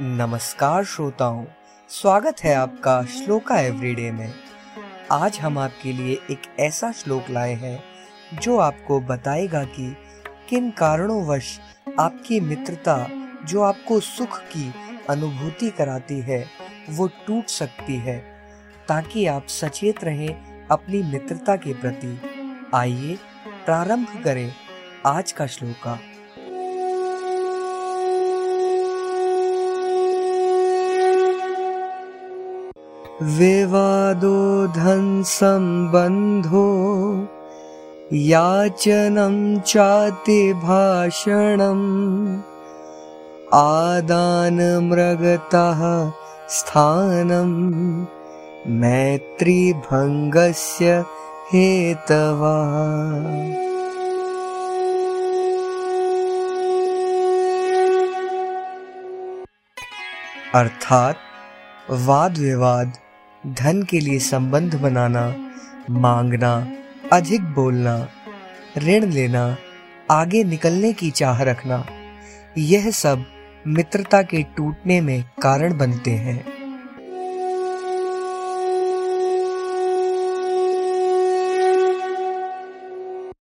नमस्कार श्रोताओं, स्वागत है आपका श्लोका एवरीडे में। आज हम आपके लिए एक ऐसा श्लोक लाए हैं, जो आपको बताएगा कि किन कारणों वश आपकी मित्रता, जो आपको सुख की अनुभूति कराती है, वो टूट सकती है, ताकि आप सचेत रहें अपनी मित्रता के प्रति। आइए प्रारंभ करें आज का श्लोका। विवादो धनसम्बन्धो याचनं चातिभाषणम् आदानमृगतः स्थानं मैत्रीभङ्गस्य हेतवा। अर्थात वाद विवाद धन के लिए संबंध बनाना, मांगना, अधिक बोलना, ऋण लेना, आगे निकलने की चाह रखना, यह सब मित्रता के टूटने में कारण बनते हैं।